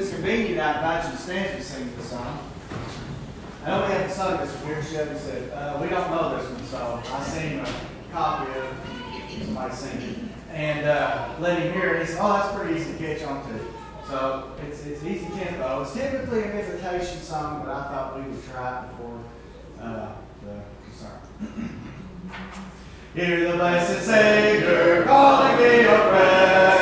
it's convenient, I invite you to stand and sing the song. I know we haven't sung this one here. Chevy said, uh, we don't know this one, so I him a copy of. Somebody sing it. And uh, let him hear it. He said, oh, that's pretty easy to catch on to. So it's, it's easy tempo. It's typically an invitation song, but I thought we would try it before uh, the sermon. Hear the blessed Savior calling the oppressed,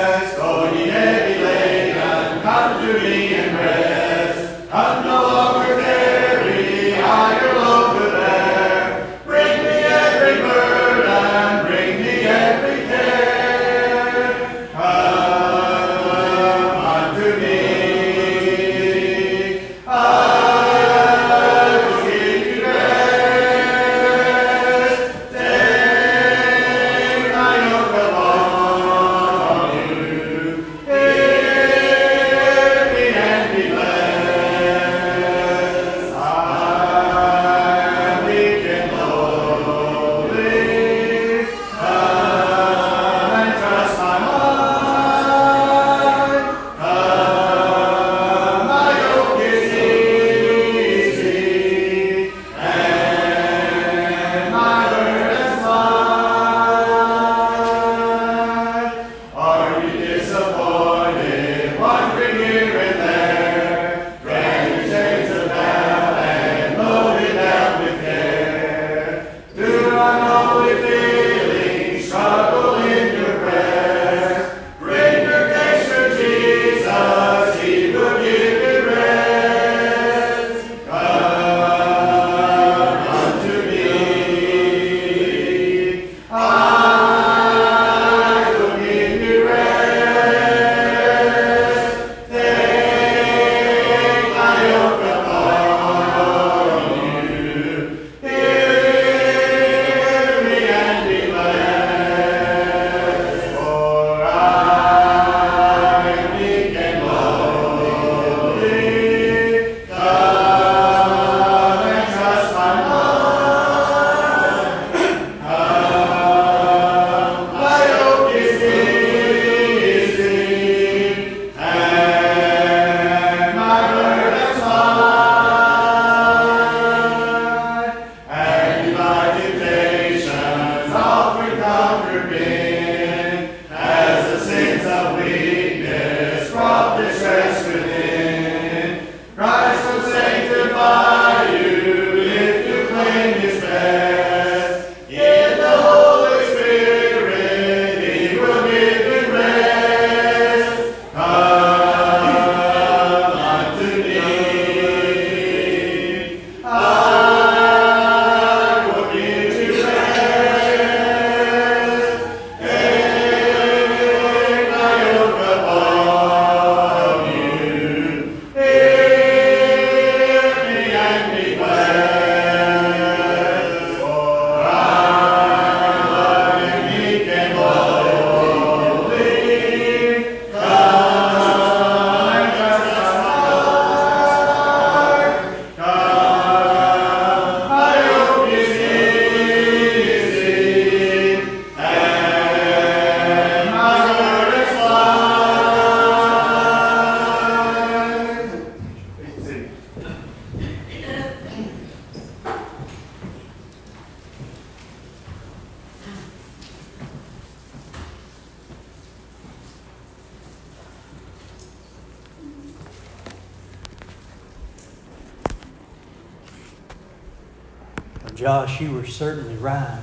Josh, you were certainly right.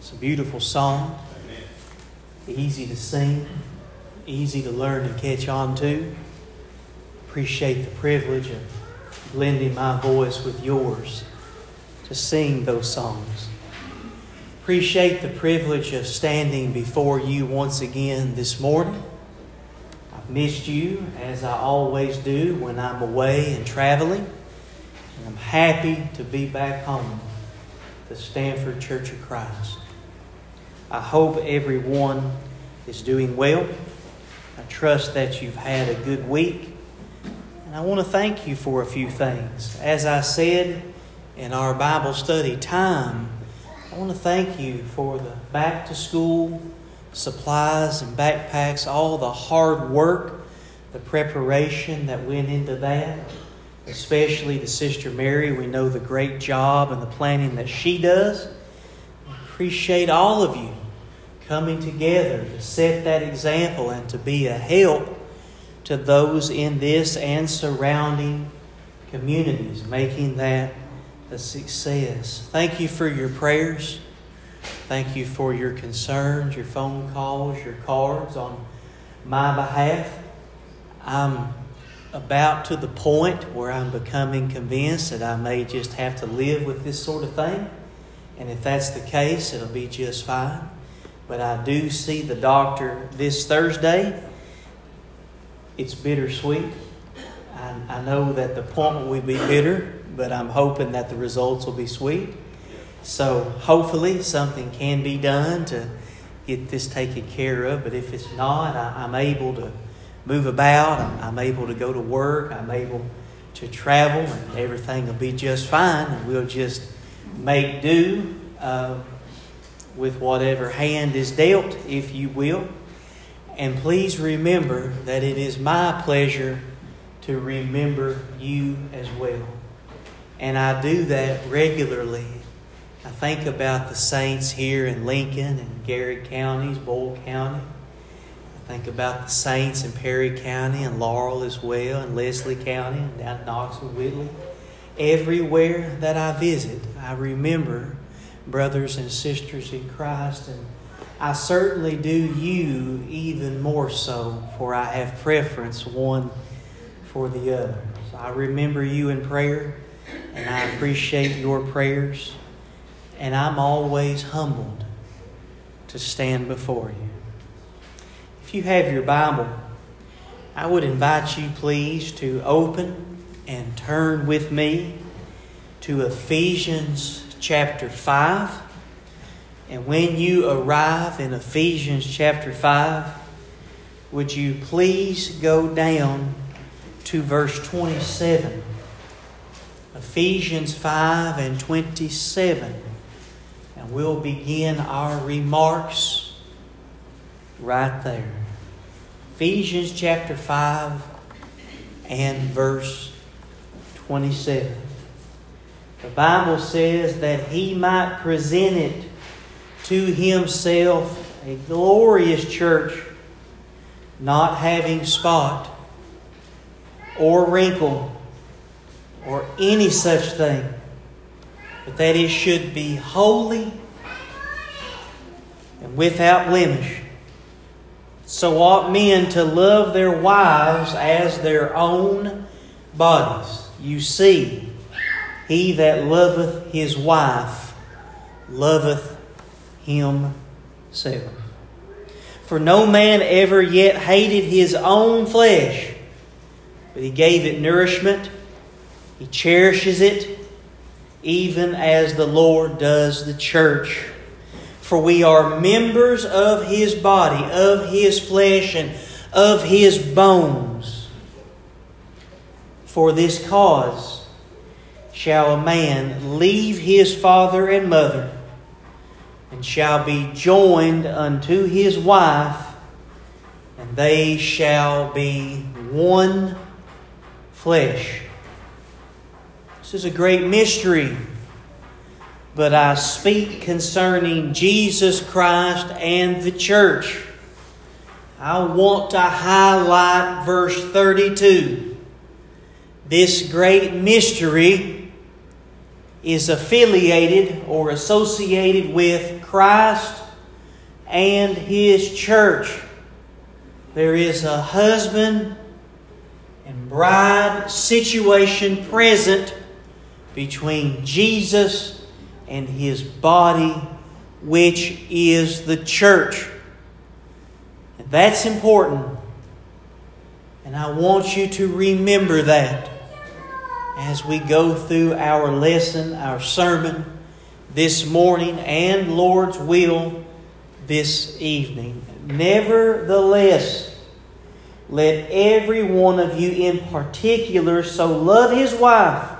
It's a beautiful song, easy to sing, easy to learn and catch on to. Appreciate the privilege of blending my voice with yours to sing those songs. Appreciate the privilege of standing before you once again this morning. I've missed you as I always do when I'm away and traveling. And I'm happy to be back home, the Stanford Church of Christ. I hope everyone is doing well. I trust that you've had a good week. And I want to thank you for a few things. As I said in our Bible study time, I want to thank you for the back to school supplies and backpacks, all the hard work the the preparation that went into that, especially to Sister Mary. We know the great job and the planning that she does. Appreciate all of you coming together to set that example and to be a help to those in this and surrounding communities, making that a success. Thank you for your prayers. Thank you for your concerns, your phone calls, your cards on my behalf. I'm about to the point where I'm becoming convinced that I may just have to live with this sort of thing. And if that's the case, it'll be just fine. But I do see the doctor this Thursday. It's bittersweet. I, I know that the appointment will be bitter, but I'm hoping that the results will be sweet. So hopefully something can be done to get this taken care of. But if it's not, I, am able to move about. I'm, I'm, able to go to work. I'm able to travel, and everything will be just fine. And we'll just make do uh, with whatever hand is dealt, if you will. And please remember that it is my pleasure to remember you as well. And I do that regularly. I think about the saints here in Lincoln and Garrard counties, Boyle County. Think about the saints in Perry County and Laurel as well, and Leslie County and down Knoxville, Whitley. Everywhere that I visit, I remember brothers and sisters in Christ, and I certainly do you even more so, for I have preference one for the other. So I remember you in prayer, and I appreciate your prayers, and I'm always humbled to stand before you. If you have your Bible, I would invite you, please, to open and turn with me to Ephesians chapter 5. And when you arrive in Ephesians chapter 5, would you please go down to verse 27? Ephesians 5 and 27. And we'll begin our remarks right there. Ephesians chapter 5 and verse 27. The Bible says that he might present it to himself a glorious church, not having spot or wrinkle or any such thing, but that it should be holy and without blemish. So ought men to love their wives as their own bodies. You see, he that loveth his wife loveth himself. For no man ever yet hated his own flesh, but he gave it nourishment, he cherishes it, even as the Lord does the church. For we are members of his body, of his flesh, and of his bones. For this cause, shall a man leave his father and mother, and shall be joined unto his wife, and they shall be one flesh. This is a great mystery, but I speak concerning Jesus Christ and the church. I want to highlight verse 32. This great mystery is affiliated or associated with Christ and His church. There is a husband and bride situation present between Jesus and His body, which is the church. And that's important. And I want you to remember that as we go through our lesson, our sermon this morning, and Lord's will this evening. Nevertheless, let every one of you in particular so love his wife,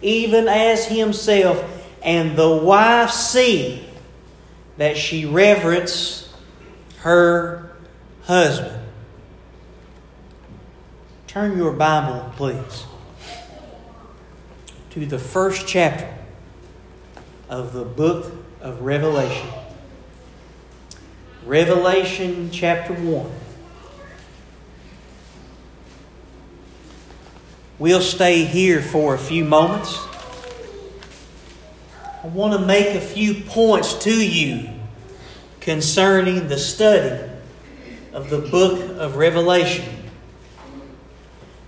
even as himself, and the wife see that she reverence her husband. Turn your Bible, please, to the first chapter of the book of Revelation. Revelation chapter 1. We'll stay here for a few moments. I want to make a few points to you concerning the study of the book of Revelation.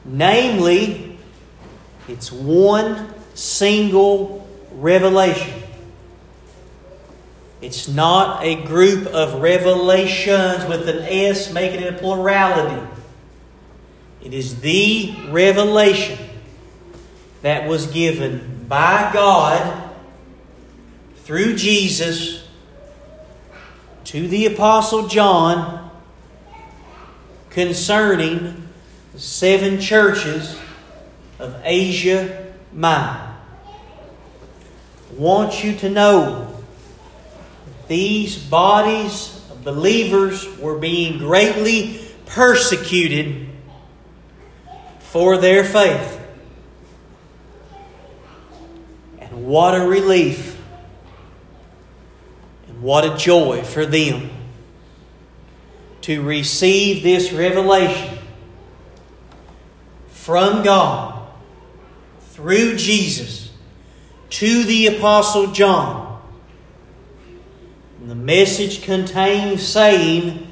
Namely, it's one single revelation. It's not a group of revelations with an S making it a plurality. It is the revelation that was given by God through Jesus to the Apostle John concerning the seven churches of Asia Minor. Want you to know these bodies of believers were being greatly persecuted for their faith. And what a relief what a joy for them to receive this revelation from God through Jesus to the Apostle John. And the message contains saying,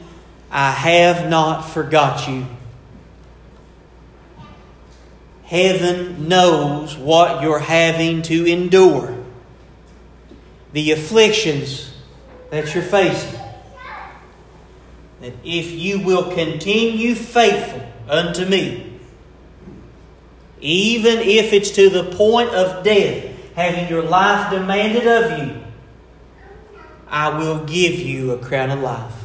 I have not forgot you. Heaven knows what you're having to endure, the afflictions that you're facing. That if you will continue faithful unto me, even if it's to the point of death, having your life demanded of you, I will give you a crown of life.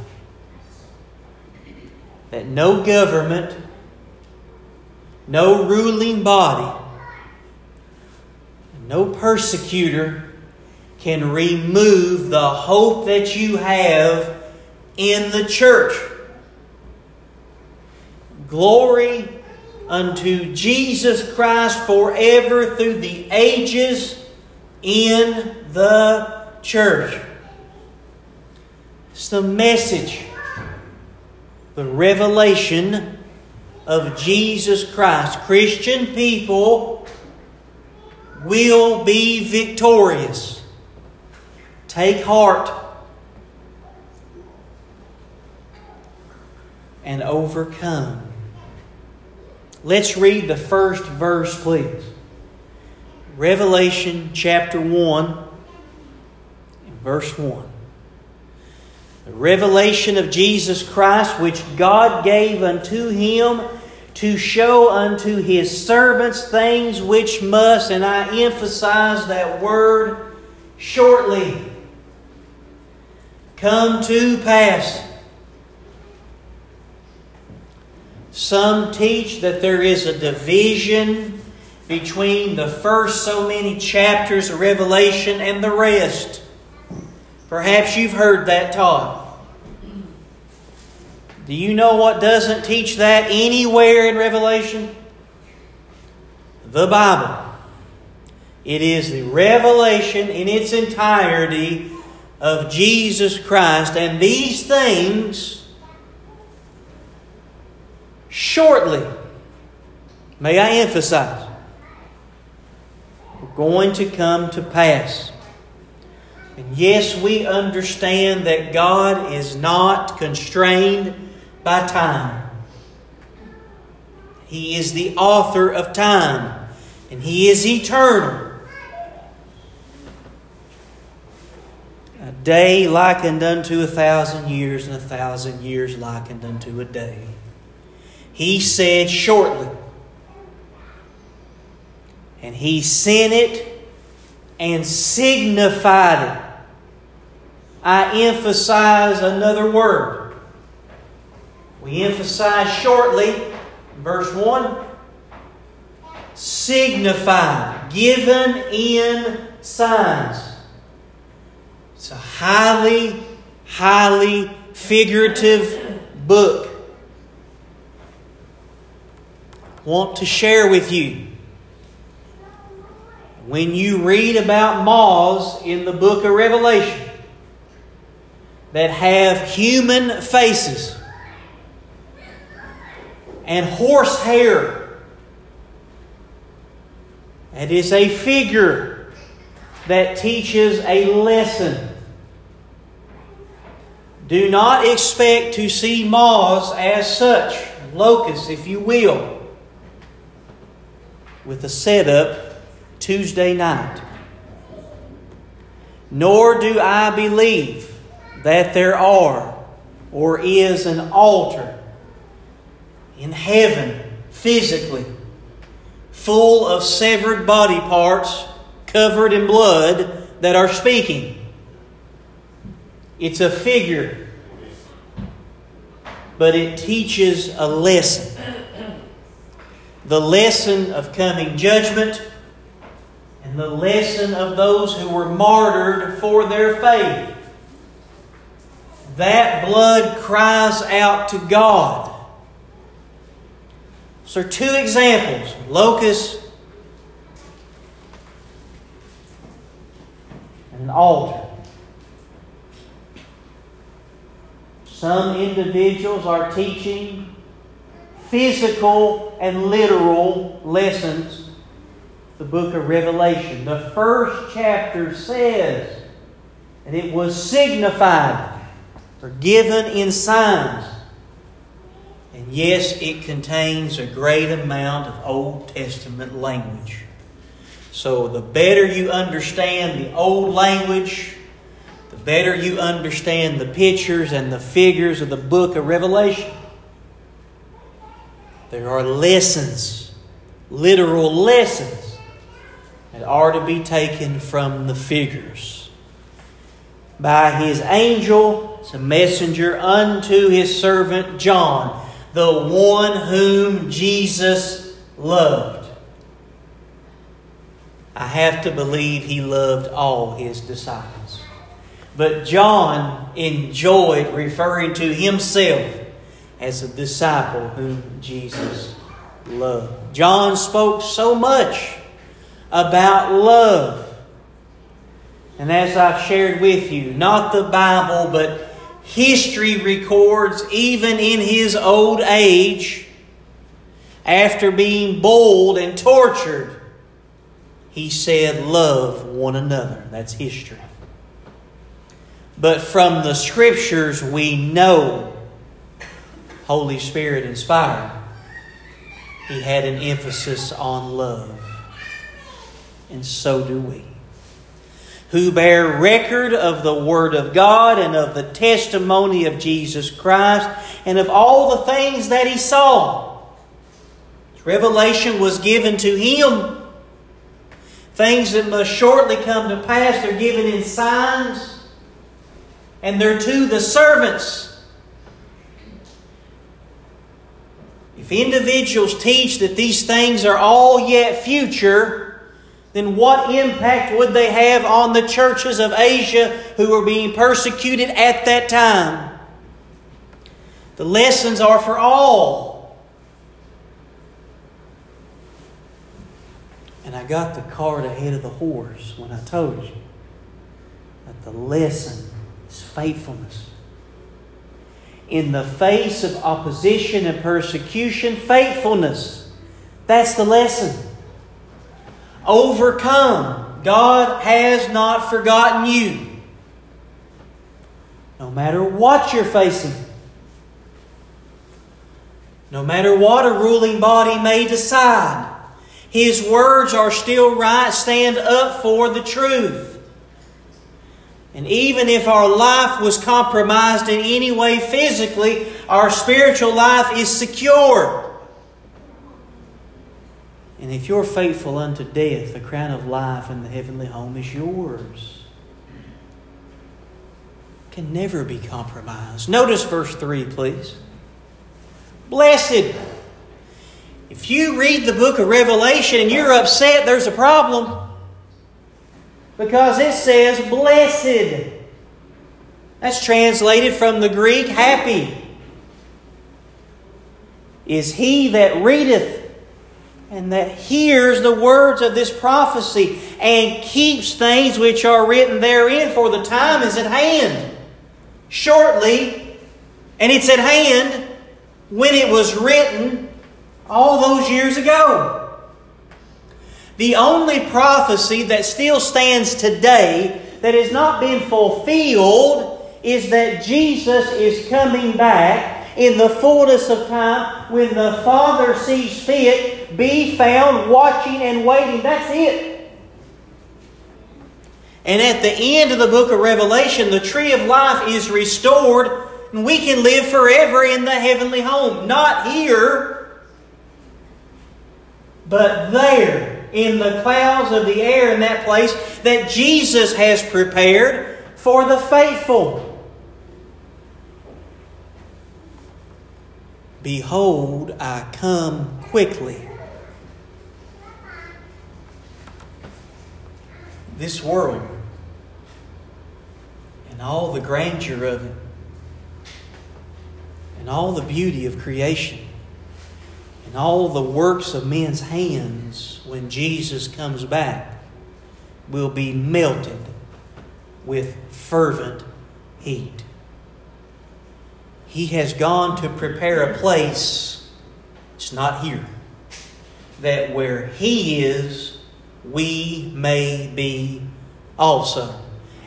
That no government, no ruling body, no persecutor can remove the hope that you have in the church. Glory unto Jesus Christ forever through the ages in the church. It's the message, the revelation of Jesus Christ. Christian people will be victorious. Take heart and overcome. Let's read the first verse, please. Revelation chapter 1, verse 1. The revelation of Jesus Christ, which God gave unto him to show unto his servants things which must, and I emphasize that word shortly, come to pass. Some teach that there is a division between the first so many chapters of Revelation and the rest. Perhaps you've heard that taught. Do you know what doesn't teach that anywhere in Revelation? The Bible. It is the revelation in its entirety of Jesus Christ. And these things, shortly, may I emphasize, are going to come to pass. And yes, we understand that God is not constrained by time. He is the author of time, and He is eternal. Day likened unto a thousand years, and a thousand years likened unto a day. He said shortly, and He sent it and signified it. I emphasize another word. We emphasize shortly, verse 1 signified, given in signs. It's a highly, highly figurative book. want to share with you. When you read about moths in the book of Revelation that have human faces and horse hair, that is a figure that teaches a lesson. Do not expect to see moths as such, locusts, if you will, with a setup Tuesday night. Nor do I believe that there are or is an altar in heaven physically full of severed body parts covered in blood that are speaking. It's a figure, but it teaches a lesson. The lesson of coming judgment and the lesson of those who were martyred for their faith. That blood cries out to God. So, two examples locust an altar. Some individuals are teaching physical and literal lessons the book of Revelation. The first chapter says that it was signified or given in signs. And yes, it contains a great amount of Old Testament language. So the better you understand the old language, the better you understand the pictures and the figures of the book of Revelation. There are lessons, literal lessons that are to be taken from the figures. By his angel, as a messenger unto his servant John, the one whom Jesus loved. I have to believe he loved all his disciples. But John enjoyed referring to himself as a disciple whom Jesus loved. John spoke so much about love. And as I've shared with you, not the Bible, but history records, even in his old age, after being boiled and tortured, he said, Love one another. That's history. But from the scriptures, we know, Holy Spirit inspired, he had an emphasis on love and so do we. Who bear record of the Word of God and of the testimony of Jesus Christ and of all the things that he saw. Revelation was given to him. Things that must shortly come to pass, they're given in signs, and they're to the servants. If individuals teach that these things are all yet future, then what impact would they have on the churches of Asia who were being persecuted at that time? The lessons are for all. And I got the cart ahead of the horse when I told you that the lesson is faithfulness. In the face of opposition and persecution, faithfulness. That's the lesson overcome. God has not forgotten you. No matter what you're facing, no matter what a ruling body may decide, His words are still right. Stand up for the truth. And even if our life was compromised in any way physically, our spiritual life is secure. And if you're faithful unto death, the crown of life and the heavenly home is yours. Can never be compromised. Notice verse 3, please. Blessed. If you read the book of Revelation and you're upset, there's a problem. Because it says, blessed. That's translated from the Greek, happy. Is he that readeth and that hears the words of this prophecy and keeps things which are written therein, for the time is at hand. Shortly, and it's at hand when it was written all those years ago. The only prophecy that still stands today that has not been fulfilled is that Jesus is coming back in the fullness of time when the Father sees fit, be found watching and waiting. That's it. And at the end of the book of Revelation, the tree of life is restored, and we can live forever in the heavenly home. Not here, but there, in the clouds of the air, in that place that Jesus has prepared for the faithful. Behold, I come quickly. This world and all the grandeur of it and all the beauty of creation and all the works of men's hands when Jesus comes back will be melted with fervent heat. He has gone to prepare a place, it's not here, that where He is, we may be also.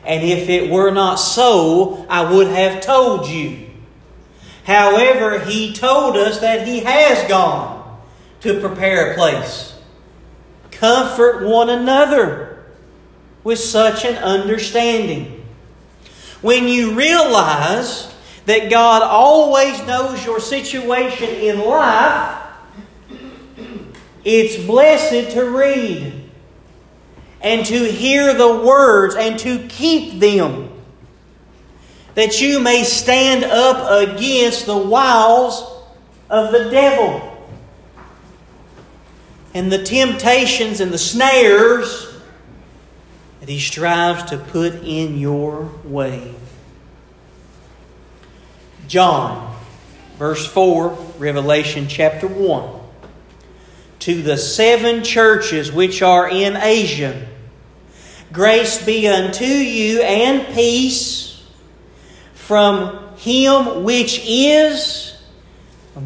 And if it were not so, I would have told you. However, He told us that He has gone to prepare a place. Comfort one another with such an understanding. When you realize that God always knows your situation in life, it's blessed to read and to hear the words and to keep them, that you may stand up against the wiles of the devil and the temptations and the snares that he strives to put in your way. John, verse 4, Revelation chapter 1. To the seven churches which are in Asia, grace be unto you and peace from him which is,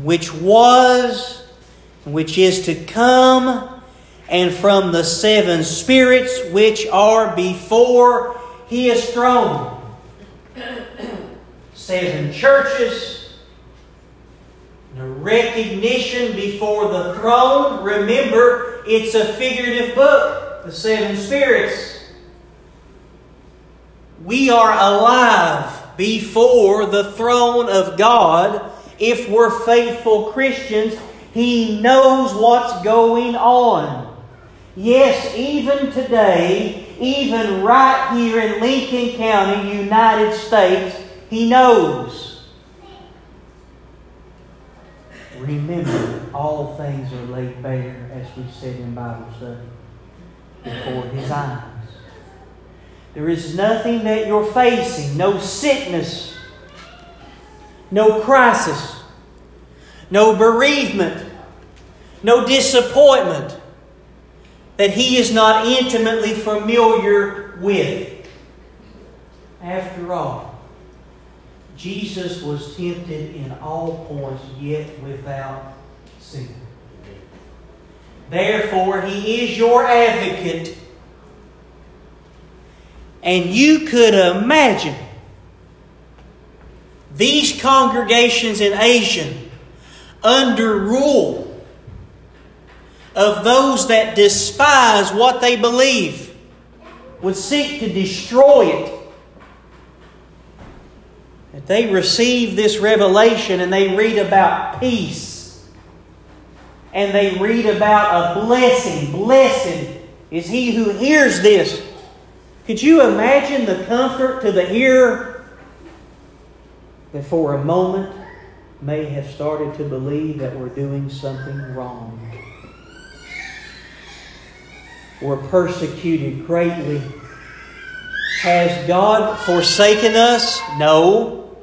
which was, which is to come, and from the seven spirits which are before his throne seven churches, the recognition before the throne. Remember, it's a figurative book, the seven spirits. We are alive before the throne of God if we're faithful Christians. He knows what's going on. Yes, even today, even right here in Lincoln County, United States, he knows. Remember, all things are laid bare, as we said in Bible study, before His eyes. There is nothing that you're facing, no sickness, no crisis, no bereavement, no disappointment that He is not intimately familiar with. After all, Jesus was tempted in all points, yet without sin. Therefore, He is your advocate. And you could imagine these congregations in Asia under rule of those that despise what they believe would seek to destroy it that they receive this revelation and they read about peace and they read about a blessing. Blessed is he who hears this. Could you imagine the comfort to the hearer that for a moment may have started to believe that we're doing something wrong? We're persecuted greatly. Has God forsaken us? No.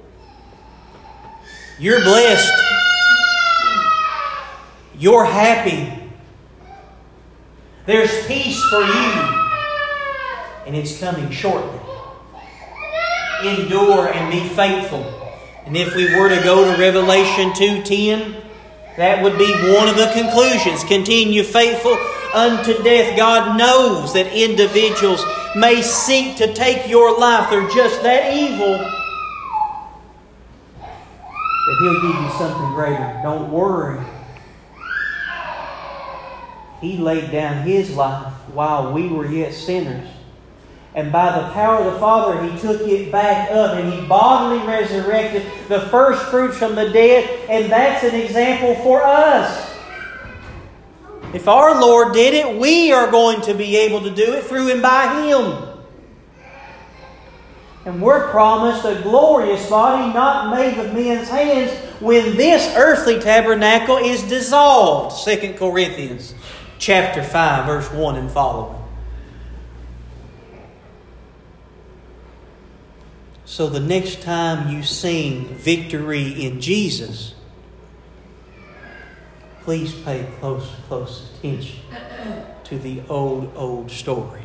You're blessed. You're happy. There's peace for you, and it's coming shortly. Endure and be faithful. And if we were to go to Revelation 2:10, that would be one of the conclusions. Continue faithful unto death. God knows that individuals may seek to take your life. They're just that evil that He'll give you something greater. Don't worry. He laid down His life while we were yet sinners. And by the power of the Father, He took it back up and He bodily resurrected the first fruits from the dead. And that's an example for us. If our Lord did it, we are going to be able to do it through and by Him. And we're promised a glorious body not made of men's hands when this earthly tabernacle is dissolved. 2 Corinthians chapter 5, verse 1 and following. So the next time you sing victory in Jesus, please pay close, close attention to the old, old story.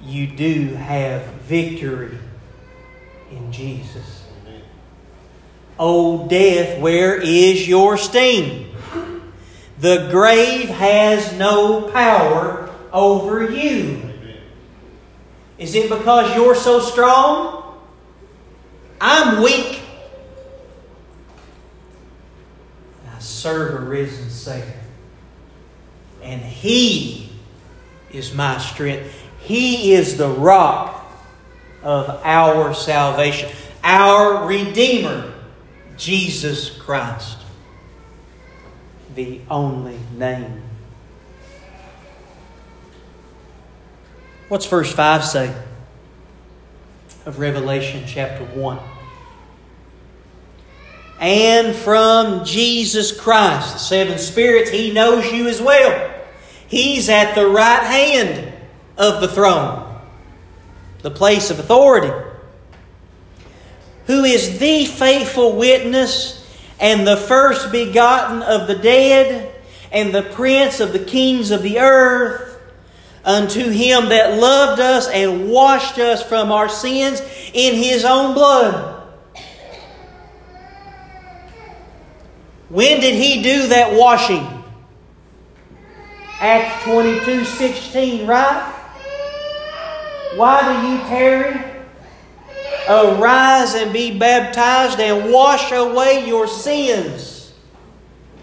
You do have victory in Jesus. O death, where is your sting? The grave has no power over you. Is it because you're so strong? I'm weak. I serve a risen Savior. And He is my strength. He is the rock of our salvation, our Redeemer, Jesus Christ the only name. What's verse 5 say of Revelation chapter 1? And from Jesus Christ, the seven spirits, He knows you as well. He's at the right hand of the throne, the place of authority, who is the faithful witness and the first begotten of the dead, and the prince of the kings of the earth, unto him that loved us and washed us from our sins in his own blood. When did he do that washing? Acts 22 16, right? Why do you tarry? Arise and be baptized and wash away your sins,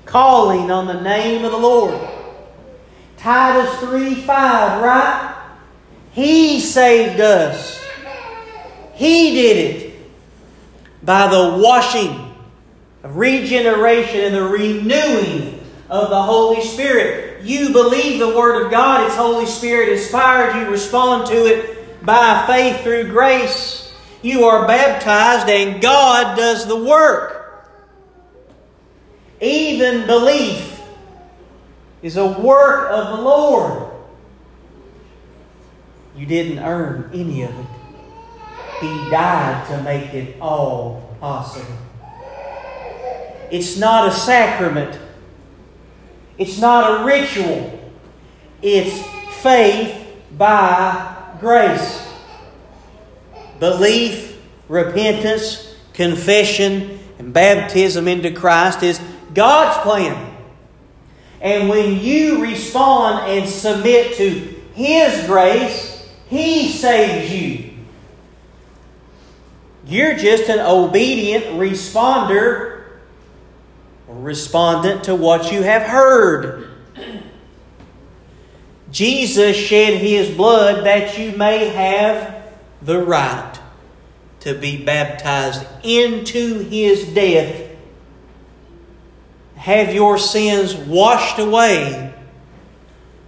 calling on the name of the Lord. Titus 3 5, right? He saved us. He did it by the washing of regeneration and the renewing of the Holy Spirit. You believe the Word of God, it's Holy Spirit inspired, you respond to it by faith through grace. You are baptized and God does the work. Even belief is a work of the Lord. You didn't earn any of it. He died to make it all possible. It's not a sacrament. It's not a ritual. It's faith by grace belief, repentance, confession, and baptism into Christ is God's plan. And when you respond and submit to His grace, He saves you. You're just an obedient responder or respondent to what you have heard. Jesus shed His blood that you may have the right to be baptized into his death, have your sins washed away,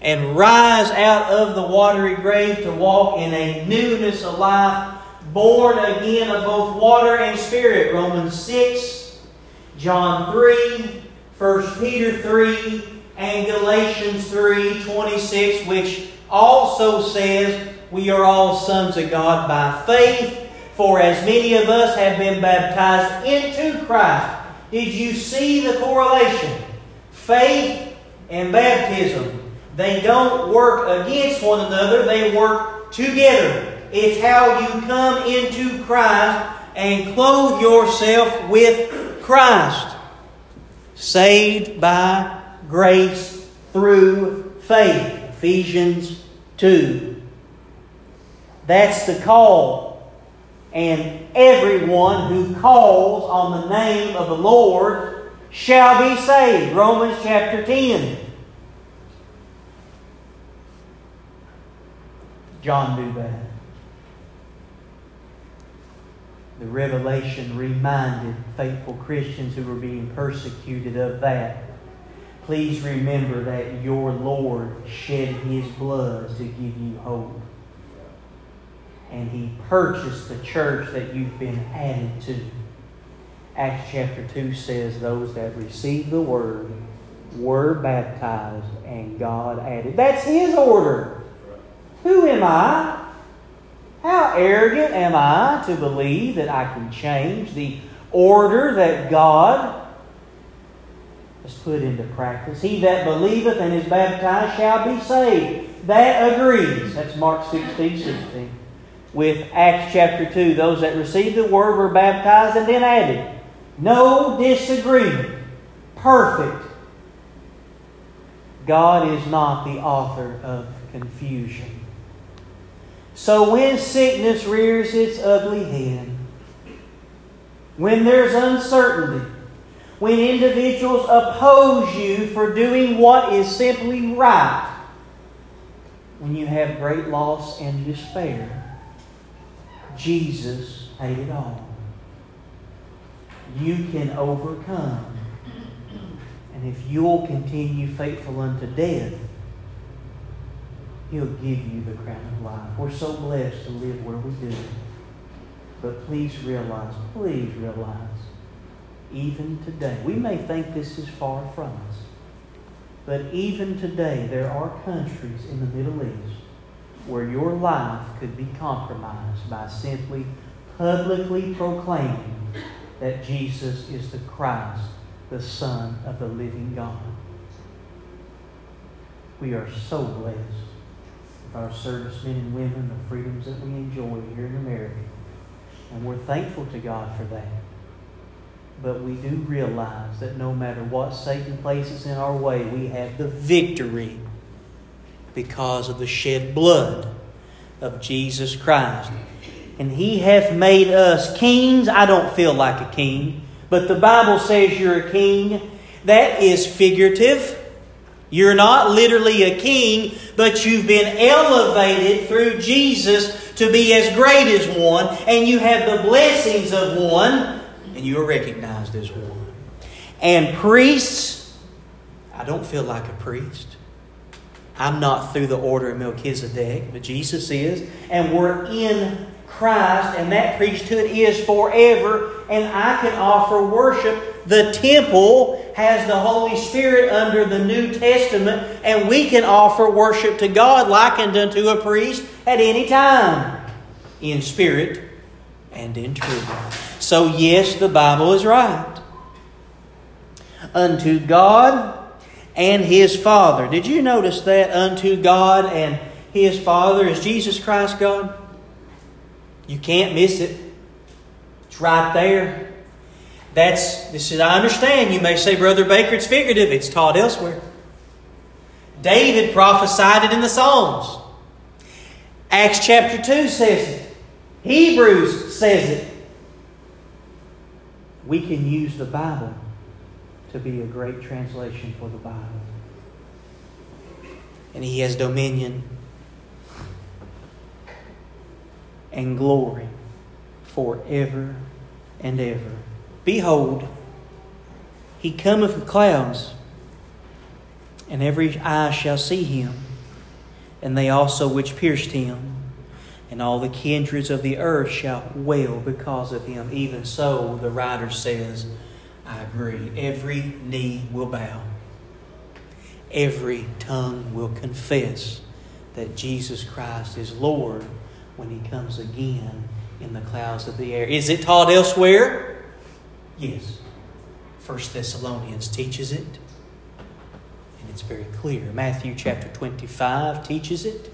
and rise out of the watery grave to walk in a newness of life, born again of both water and spirit. Romans 6, John 3, 1 Peter 3, and Galatians 3 26, which also says, we are all sons of God by faith. For as many of us have been baptized into Christ. Did you see the correlation? Faith and baptism. They don't work against one another, they work together. It's how you come into Christ and clothe yourself with Christ. Saved by grace through faith. Ephesians 2. That's the call. And everyone who calls on the name of the Lord shall be saved. Romans chapter 10. John knew that. The revelation reminded faithful Christians who were being persecuted of that. Please remember that your Lord shed his blood to give you hope. And he purchased the church that you've been added to. Acts chapter 2 says, Those that received the word were baptized, and God added. That's his order. Who am I? How arrogant am I to believe that I can change the order that God has put into practice? He that believeth and is baptized shall be saved. That agrees. That's Mark 16, 16. With Acts chapter 2, those that received the word were baptized and then added. No disagreement. Perfect. God is not the author of confusion. So when sickness rears its ugly head, when there's uncertainty, when individuals oppose you for doing what is simply right, when you have great loss and despair, Jesus paid it all. You can overcome. And if you'll continue faithful unto death, He'll give you the crown of life. We're so blessed to live where we do. But please realize, please realize, even today, we may think this is far from us, but even today, there are countries in the Middle East where your life could be compromised by simply publicly proclaiming that Jesus is the Christ, the Son of the living God. We are so blessed with our servicemen and women, the freedoms that we enjoy here in America. And we're thankful to God for that. But we do realize that no matter what Satan places in our way, we have the victory because of the shed blood of Jesus Christ. And He hath made us kings. I don't feel like a king, but the Bible says you're a king. That is figurative. You're not literally a king, but you've been elevated through Jesus to be as great as one, and you have the blessings of one, and you are recognized as one. And priests, I don't feel like a priest. I'm not through the order of Melchizedek, but Jesus is, and we're in Christ, and that priesthood is forever, and I can offer worship. The temple has the Holy Spirit under the New Testament, and we can offer worship to God likened unto a priest at any time, in spirit and in truth. So, yes, the Bible is right. Unto God and His Father. Did you notice that? Unto God and His Father. Is Jesus Christ God? You can't miss it. It's right there. That's this is I understand. You may say, Brother Baker, it's figurative, it's taught elsewhere. David prophesied it in the Psalms. Acts chapter 2 says it. Hebrews says it. We can use the Bible to be a great translation for the Bible. And he has dominion and glory forever and ever. Behold, he cometh with clouds, and every eye shall see him, and they also which pierced him, and all the kindreds of the earth shall wail because of him. Even so, the writer says, I agree. Every knee will bow, every tongue will confess that Jesus Christ is Lord when he comes again in the clouds of the air. Is it taught elsewhere? Yes. First Thessalonians teaches it, and it's very clear. Matthew chapter 25 teaches it,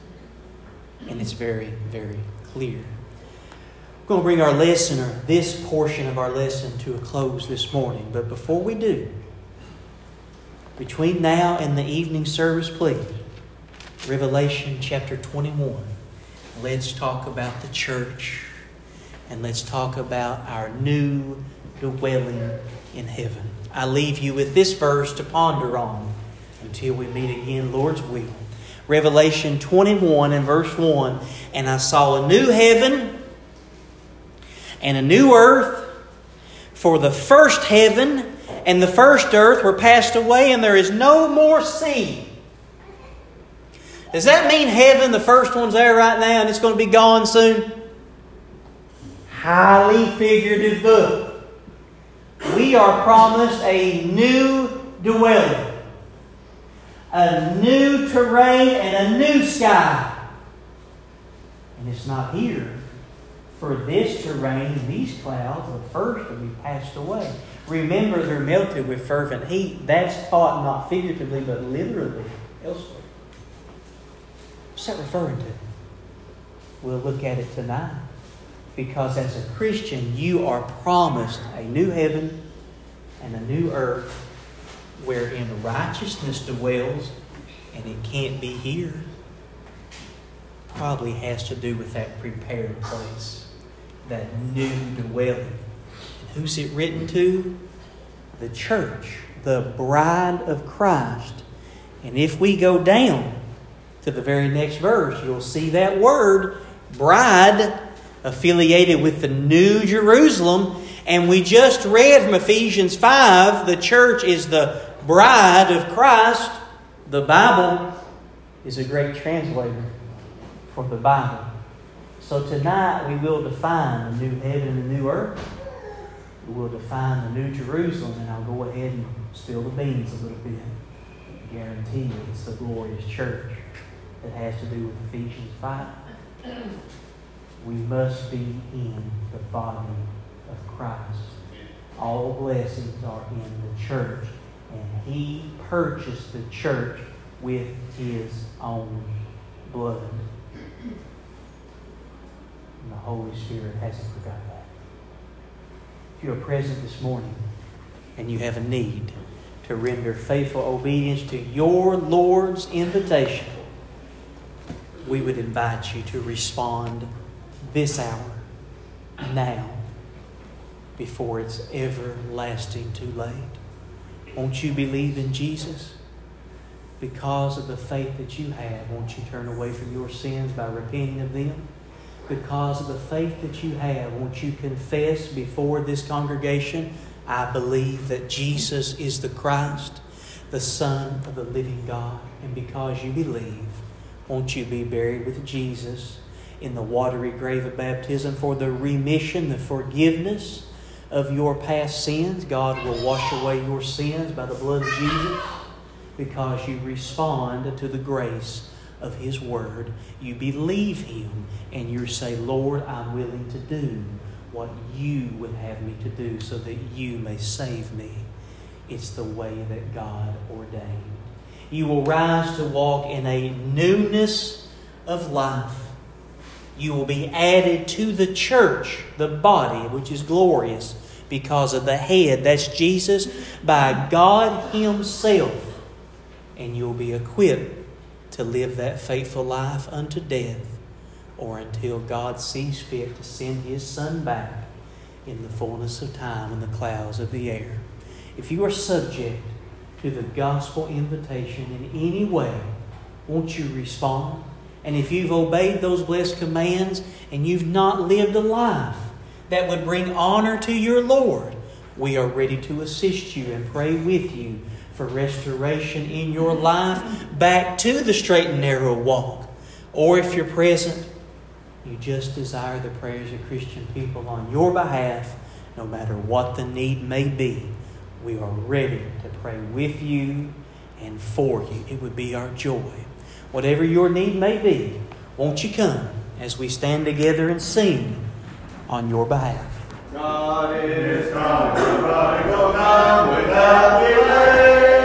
and it's very, very clear. We're going to bring our lesson, or this portion of our lesson, to a close this morning. But before we do, between now and the evening service, please, Revelation chapter 21, let's talk about the church and let's talk about our new dwelling in heaven. I leave you with this verse to ponder on until we meet again, Lord's will. Revelation 21 and verse 1 And I saw a new heaven and a new earth, for the first heaven and the first earth were passed away, and there is no more sea. Does that mean heaven, the first one's there right now, and it's going to be gone soon? Highly figurative book. We are promised a new dwelling, a new terrain, and a new sky. And it's not here. For this terrain and these clouds, the first will be passed away. Remember, they're melted with fervent heat. That's taught not figuratively, but literally elsewhere. What's that referring to? We'll look at it tonight. Because as a Christian, you are promised a new heaven and a new earth wherein righteousness dwells, and it can't be here. Probably has to do with that prepared place, that new dwelling. And who's it written to? The church, the bride of Christ. And if we go down to the very next verse, you'll see that word, bride, affiliated with the New Jerusalem. And we just read from Ephesians 5 the church is the bride of Christ. The Bible is a great translator for the Bible. So tonight we will define the new heaven and the new earth. We will define the new Jerusalem, and I'll go ahead and spill the beans a little bit. I guarantee you it's the glorious church that has to do with Ephesians 5. We must be in the body of Christ. All blessings are in the church, and He purchased the church with His own blood. And the Holy Spirit hasn't forgotten that. If you are present this morning and you have a need to render faithful obedience to your Lord's invitation, we would invite you to respond this hour, now, before it's everlasting too late. Won't you believe in Jesus? Because of the faith that you have, won't you turn away from your sins by repenting of them? Because of the faith that you have, won't you confess before this congregation, I believe that Jesus is the Christ, the Son of the living God? And because you believe, won't you be buried with Jesus in the watery grave of baptism for the remission, the forgiveness of your past sins? God will wash away your sins by the blood of Jesus because you respond to the grace of His Word. You believe Him and you say, Lord, I'm willing to do what you would have me to do so that you may save me. It's the way that God ordained. You will rise to walk in a newness of life. You will be added to the church, the body, which is glorious because of the head, that's Jesus, by God Himself. And you'll be equipped to live that faithful life unto death or until God sees fit to send His Son back in the fullness of time in the clouds of the air. If you are subject to the gospel invitation in any way, won't you respond? And if you've obeyed those blessed commands and you've not lived a life that would bring honor to your Lord, we are ready to assist you and pray with you for restoration in your life back to the straight and narrow walk. Or if you're present, you just desire the prayers of Christian people on your behalf, no matter what the need may be. We are ready to pray with you and for you. It would be our joy. Whatever your need may be, won't you come as we stand together and sing on your behalf? God is the prodigal come without delay.